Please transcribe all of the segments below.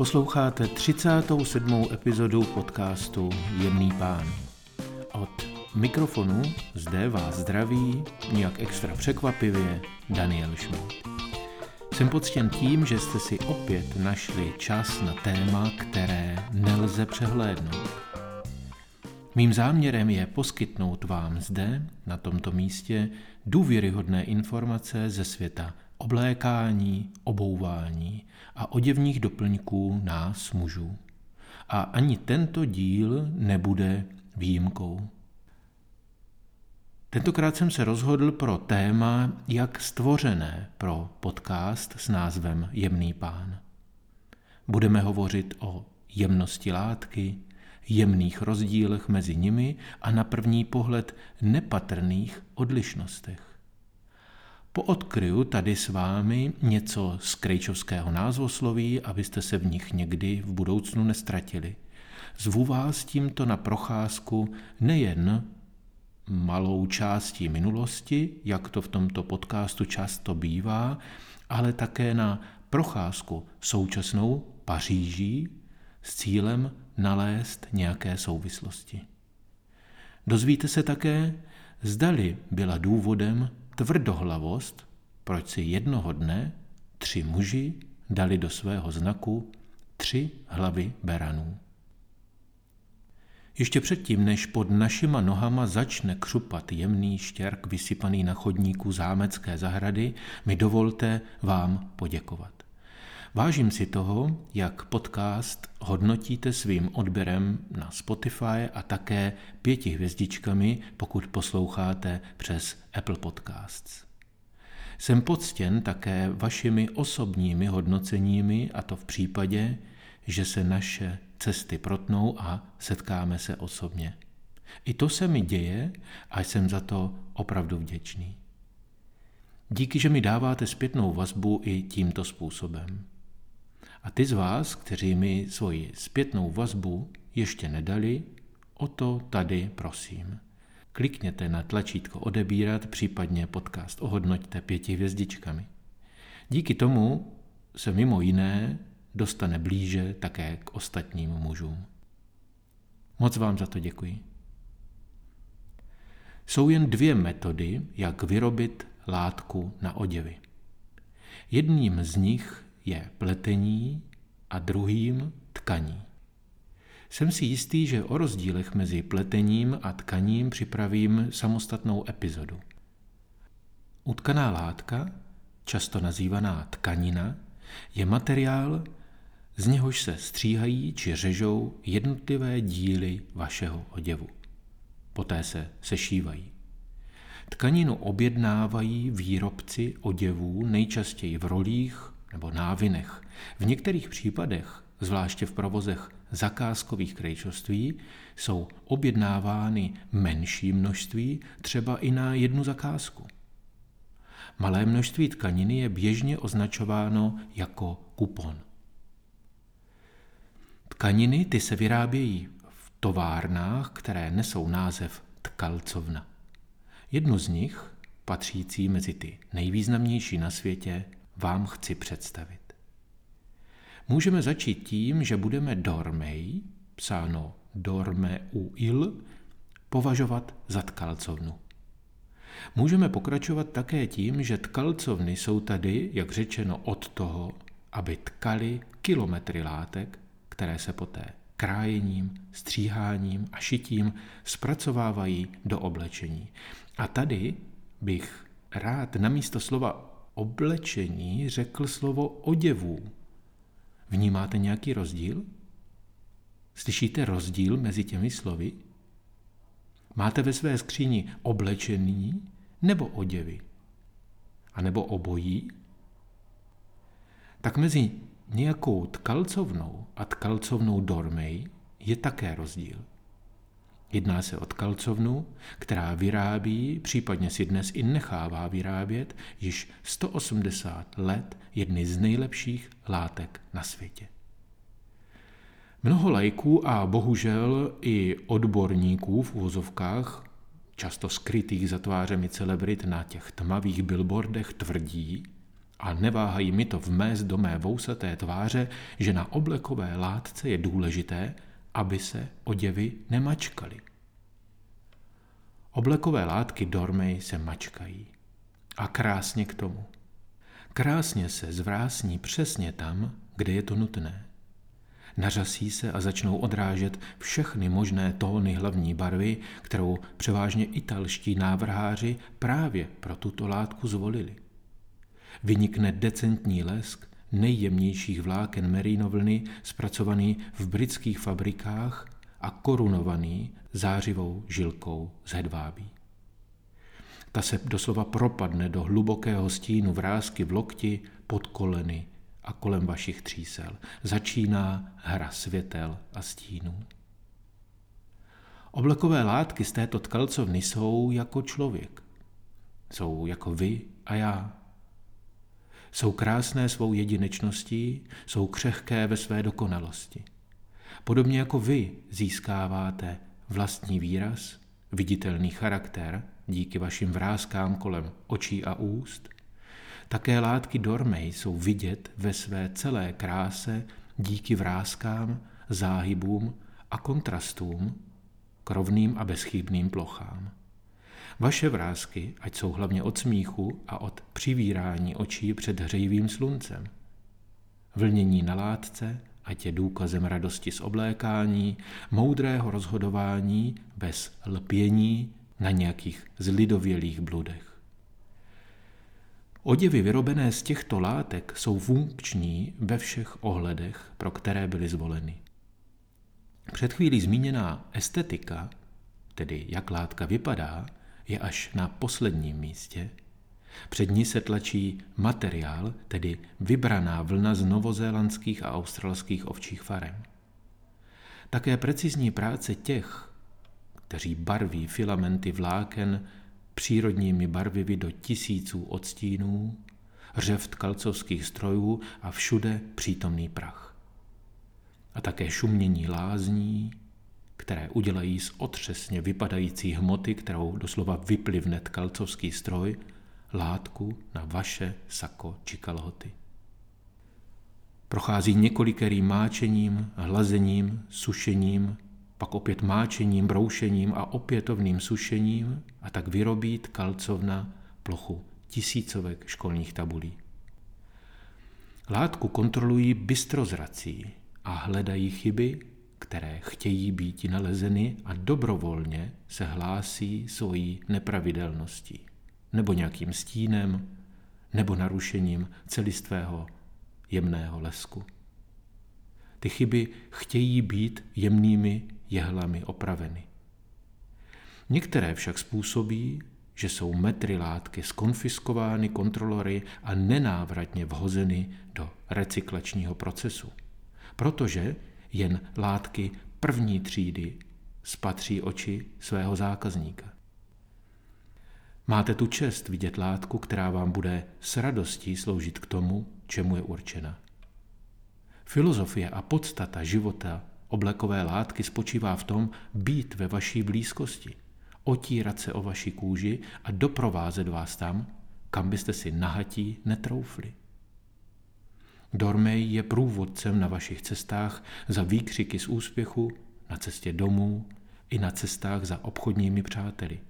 Posloucháte 37. epizodu podcastu Jemný pán. Od mikrofonu zde vás zdraví, nějak extra překvapivě, Daniel Schmidt. Jsem poctěn tím, že jste si opět našli čas na téma, které nelze přehlédnout. Mým záměrem je poskytnout vám zde, na tomto místě, důvěryhodné informace ze světa oblékání, obouvání a oděvních doplňků nás mužů. A ani tento díl nebude výjimkou. Tentokrát jsem se rozhodl pro téma, jak stvořené pro podcast s názvem Jemný pán. Budeme hovořit o jemnosti látky, jemných rozdílech mezi nimi a na první pohled nepatrných odlišnostech. Poodkryju tady s vámi něco z krejčovského názvosloví, abyste se v nich někdy v budoucnu nestratili. Zvu vás tímto na procházku nejen malou částí minulosti, jak to v tomto podcastu často bývá, ale také na procházku současnou Paříží s cílem nalézt nějaké souvislosti. Dozvíte se také, zdali byla důvodem tvrdohlavost, proč si jednoho dne tři muži dali do svého znaku tři hlavy beranů. Ještě předtím, než pod našima nohama začne křupat jemný štěrk vysypaný na chodníku zámecké zahrady, mi dovolte vám poděkovat. Vážím si toho, jak podcast hodnotíte svým odběrem na Spotify a také pěti hvězdičkami, pokud posloucháte přes Apple Podcasts. Jsem poctěn také vašimi osobními hodnoceními a to v případě, že se naše cesty protnou a setkáme se osobně. I to se mi děje a jsem za to opravdu vděčný. Díky, že mi dáváte zpětnou vazbu i tímto způsobem. A ty z vás, kteří mi svoji zpětnou vazbu ještě nedali, o to tady prosím. Klikněte na tlačítko odebírat, případně podcast ohodnoťte pěti hvězdičkami. Díky tomu se mimo jiné dostane blíže také k ostatním mužům. Moc vám za to děkuji. Jsou jen dvě metody, jak vyrobit látku na oděvy. Jedním z nich je pletení a druhým tkaní. Jsem si jistý, že o rozdílech mezi pletením a tkaním připravím samostatnou epizodu. Utkaná látka, často nazývaná tkanina, je materiál, z něhož se stříhají či řežou jednotlivé díly vašeho oděvu. Poté se sešívají. Tkaninu objednávají výrobci oděvů nejčastěji v rolích nebo návinech. V některých případech, zvláště v provozech zakázkových krejčoství, jsou objednávány menší množství, třeba i na jednu zakázku. Malé množství tkaniny je běžně označováno jako kupon. Tkaniny ty se vyrábějí v továrnách, které nesou název tkalcovna. Jednu z nich, patřící mezi ty nejvýznamnější na světě, vám chci představit. Můžeme začít tím, že budeme dormej, psáno dorme u il, považovat za tkalcovnu. Můžeme pokračovat také tím, že tkalcovny jsou tady, jak řečeno, od toho, aby tkali kilometry látek, které se poté krájením, stříháním a šitím zpracovávají do oblečení. A tady bych rád na místo slova oblečení řekl slovo oděvů. Vnímáte nějaký rozdíl? Slyšíte rozdíl mezi těmi slovy? Máte ve své skříni oblečení nebo oděvy? A nebo obojí? Tak mezi nějakou tkalcovnou a tkalcovnou dormej je také rozdíl. Jedná se o tkalcovnu, která vyrábí, případně si dnes i nechává vyrábět, již 180 let jedny z nejlepších látek na světě. Mnoho lajků a bohužel i odborníků v úvozovkách, často skrytých za tvářemi celebrit na těch tmavých billboardech, tvrdí, a neváhají mi to vmést do mé vousaté tváře, že na oblekové látce je důležité, aby se oděvy nemačkaly. Oblekové látky Dormej se mačkají. A krásně k tomu. Krásně se zvrásní přesně tam, kde je to nutné. Nařasí se a začnou odrážet všechny možné tóny hlavní barvy, kterou převážně italští návrháři právě pro tuto látku zvolili. Vynikne decentní lesk nejjemnějších vláken merinovlny zpracovaný v britských fabrikách a korunovaný zářivou žilkou z hedvábí. Ta se doslova propadne do hlubokého stínu vrázky v lokti, pod koleny a kolem vašich třísel. Začíná hra světel a stínů. Oblekové látky z této tkalcovny jsou jako člověk. Jsou jako vy a já. Jsou krásné svou jedinečností, jsou křehké ve své dokonalosti. Podobně jako vy získáváte vlastní výraz, viditelný charakter díky vašim vrázkám kolem očí a úst, také látky Dormej jsou vidět ve své celé kráse díky vrázkám, záhybům a kontrastům k rovným a bezchybným plochám. Vaše vrázky, ať jsou hlavně od smíchu a od přivírání očí před hřejivým sluncem. Vlnění na látce, ať je důkazem radosti z oblékání, moudrého rozhodování bez lpění na nějakých zlidovělých bludech. Oděvy vyrobené z těchto látek jsou funkční ve všech ohledech, pro které byly zvoleny. Před chvílí zmíněná estetika, tedy jak látka vypadá, je až na posledním místě. Před ní se tlačí materiál, tedy vybraná vlna z novozélandských a australských ovčích farem. Také precizní práce těch, kteří barví filamenty vláken přírodními barvivy do tisíců odstínů, řev kalcovských strojů a všude přítomný prach. A také šumění lázní, které udělají z otřesně vypadající hmoty, kterou doslova vyplivne tkalcovský stroj, látku na vaše sako či kalhoty. Prochází několikerým máčením, hlazením, sušením, pak opět máčením, broušením a opětovným sušením a tak vyrobí tkalcovna plochu tisícovek školních tabulí. Látku kontrolují bystrozrací a hledají chyby, které chtějí být nalezeny a dobrovolně se hlásí svojí nepravidelností nebo nějakým stínem nebo narušením celistvého jemného lesku. Ty chyby chtějí být jemnými jehlami opraveny. Některé však způsobí, že jsou metry látky skonfiskovány kontrolory a nenávratně vhozeny do recyklačního procesu, protože jen látky první třídy spatří oči svého zákazníka. Máte tu čest vidět látku, která vám bude s radostí sloužit k tomu, čemu je určena. Filozofie a podstata života oblekové látky spočívá v tom být ve vaší blízkosti, otírat se o vaši kůži a doprovázet vás tam, kam byste si nahatí netroufli. Dormej je průvodcem na vašich cestách za výkřiky z úspěchu, na cestě domů i na cestách za obchodními přáteli.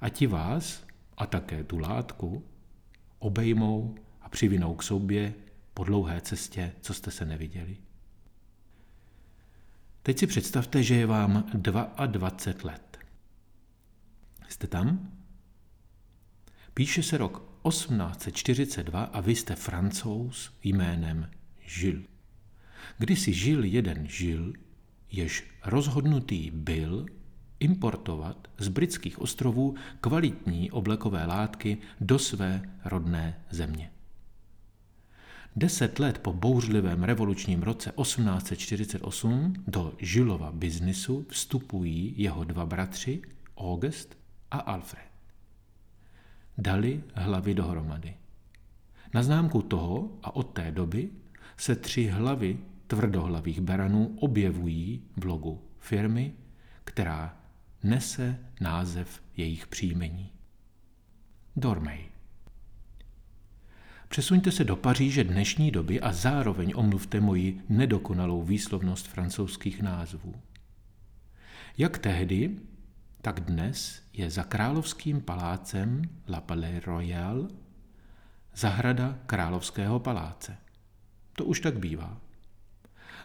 A ti vás, a také tu látku, obejmou a přivinou k sobě po dlouhé cestě, co jste se neviděli. Teď si představte, že je vám 22 let. Jste tam? Píše se rok 1842 a vy jste francouz jménem Žil. Kdysi žil jeden žil, jež rozhodnutý byl importovat z britských ostrovů kvalitní oblekové látky do své rodné země. Deset let po bouřlivém revolučním roce 1848 do Žilova biznisu vstupují jeho dva bratři, August a Alfred. Dali hlavy dohromady. Na známku toho a od té doby se tři hlavy tvrdohlavých beranů objevují v logu firmy, která nese název jejich příjmení. Dormej. Přesuňte se do Paříže dnešní doby a zároveň omluvte moji nedokonalou výslovnost francouzských názvů. Jak tehdy, tak dnes je za královským palácem La Palais Royal zahrada královského paláce. To už tak bývá.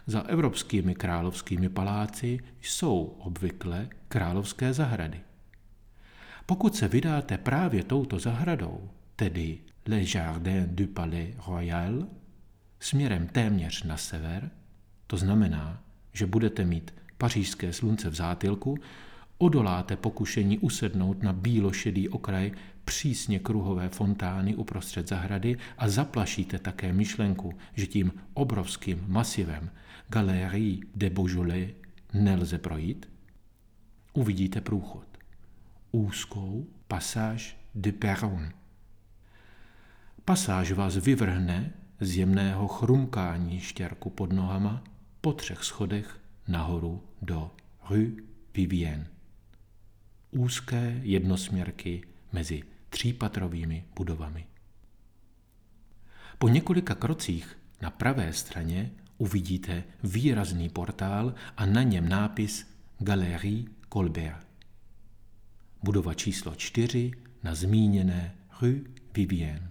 Za evropskými královskými paláci jsou obvykle královské zahrady. Pokud se vydáte právě touto zahradou, tedy Le Jardin du Palais Royal, směrem téměř na sever, to znamená, že budete mít pařížské slunce v zátilku, odoláte pokušení usednout na bílošedý okraj přísně kruhové fontány uprostřed zahrady a zaplašíte také myšlenku, že tím obrovským masivem Galerie de Beaujolais nelze projít, uvidíte průchod. Úzkou Passage de Perron. Pasáž vás vyvrhne z jemného chrumkání štěrku pod nohama po třech schodech nahoru do Rue Vivienne. Úzké jednosměrky mezi třípatrovými budovami. Po několika krocích na pravé straně uvidíte výrazný portál a na něm nápis Galerie Colbert. Budova číslo 4 na zmíněné Rue Vivienne.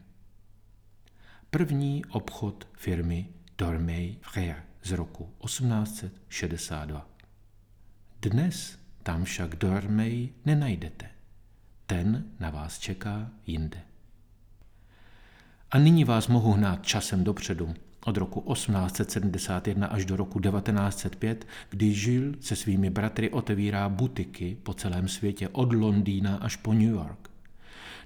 První obchod firmy Dormey Frère z roku 1862. Dnes tam však Dormey nenajdete. Ten na vás čeká jinde. A nyní vás mohu hnát časem dopředu, od roku 1871 až do roku 1905, kdy žil se svými bratry otevírá butiky po celém světě od Londýna až po New York.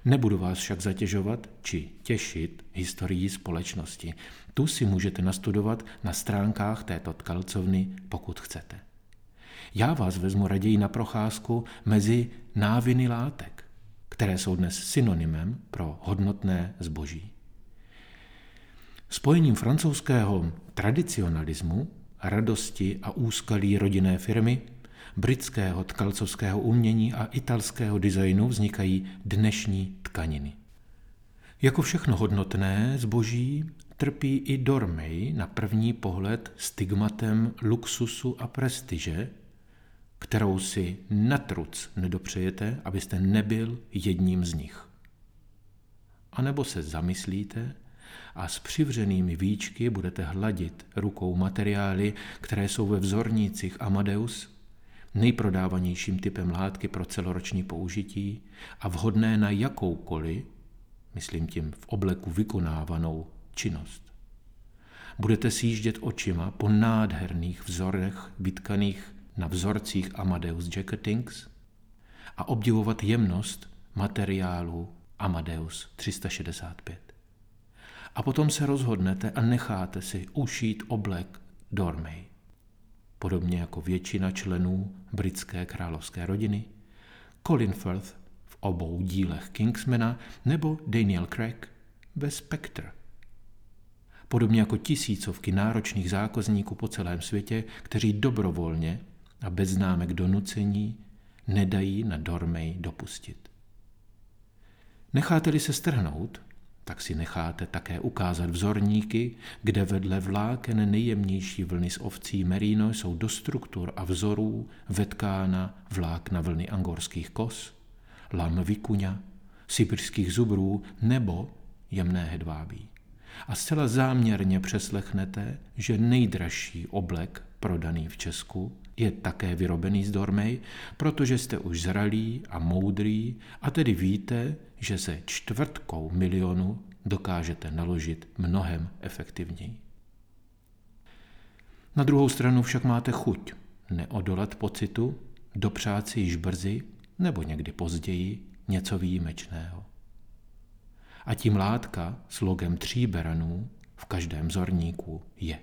Nebudu vás však zatěžovat či těšit historií společnosti. Tu si můžete nastudovat na stránkách této tkalcovny, pokud chcete. Já vás vezmu raději na procházku mezi náviny látek, které jsou dnes synonymem pro hodnotné zboží. Spojením francouzského tradicionalismu, radosti a úskalí rodinné firmy, britského tkalcovského umění a italského designu vznikají dnešní tkaniny. Jako všechno hodnotné zboží trpí i Dormej na první pohled stigmatem luxusu a prestiže, kterou si natruc nedopřejete, abyste nebyl jedním z nich. A nebo se zamyslíte a s přivřenými víčky budete hladit rukou materiály, které jsou ve vzornících Amadeus, nejprodávanějším typem látky pro celoroční použití a vhodné na jakoukoliv, myslím tím v obleku vykonávanou, činnost. Budete sjíždět očima po nádherných vzorech vytkaných na vzorcích Amadeus Jacketings a obdivovat jemnost materiálu Amadeus 365. A potom se rozhodnete a necháte si ušít oblek Dormey. Podobně jako většina členů britské královské rodiny, Colin Firth v obou dílech Kingsmana nebo Daniel Craig ve Spectre. Podobně jako tisícovky náročných zákozníků po celém světě, kteří dobrovolně a bez známek donucení nedají na Dormej dopustit. Necháte-li se strhnout, tak si necháte také ukázat vzorníky, kde vedle vláken nejjemnější vlny z ovcí merino jsou do struktur a vzorů vetkána vlákna vlny angorských kos, lam vikuňa, sibirských zubrů nebo jemné hedvábí. A zcela záměrně přeslechnete, že nejdražší oblek prodaný v Česku je také vyrobený z Dormej, protože jste už zralí a moudrý a tedy víte, že se čtvrtkou milionu dokážete naložit mnohem efektivněji. Na druhou stranu však máte chuť neodolat pocitu, dopřát si již brzy nebo někdy později něco výjimečného. A tím látka s logem tří beranů v každém zorníku je.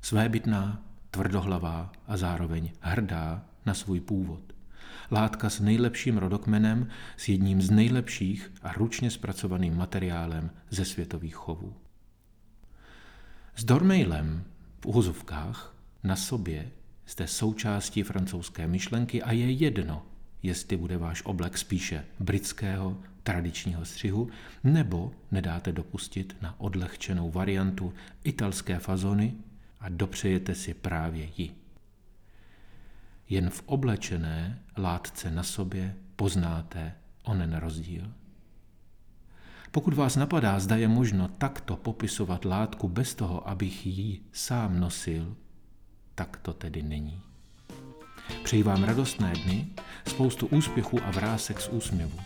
Svébytná, tvrdohlavá a zároveň hrdá na svůj původ. Látka s nejlepším rodokmenem, s jedním z nejlepších a ručně zpracovaným materiálem ze světových chovů. S Dormeilem v úzovkách na sobě jste součástí francouzské myšlenky a je jedno, jestli bude váš oblek spíše britského tradičního střihu, nebo nedáte dopustit na odlehčenou variantu italské fazony a dopřejete si právě ji. Jen v oblečené látce na sobě poznáte onen rozdíl. Pokud vás napadá, zda je možno takto popisovat látku bez toho, abych ji sám nosil, tak to tedy není. Přeji vám radostné dny, spoustu úspěchů a vrásek z úsměvu.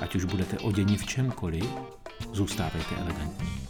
Ať už budete oděni v čemkoliv, zůstávejte elegantní.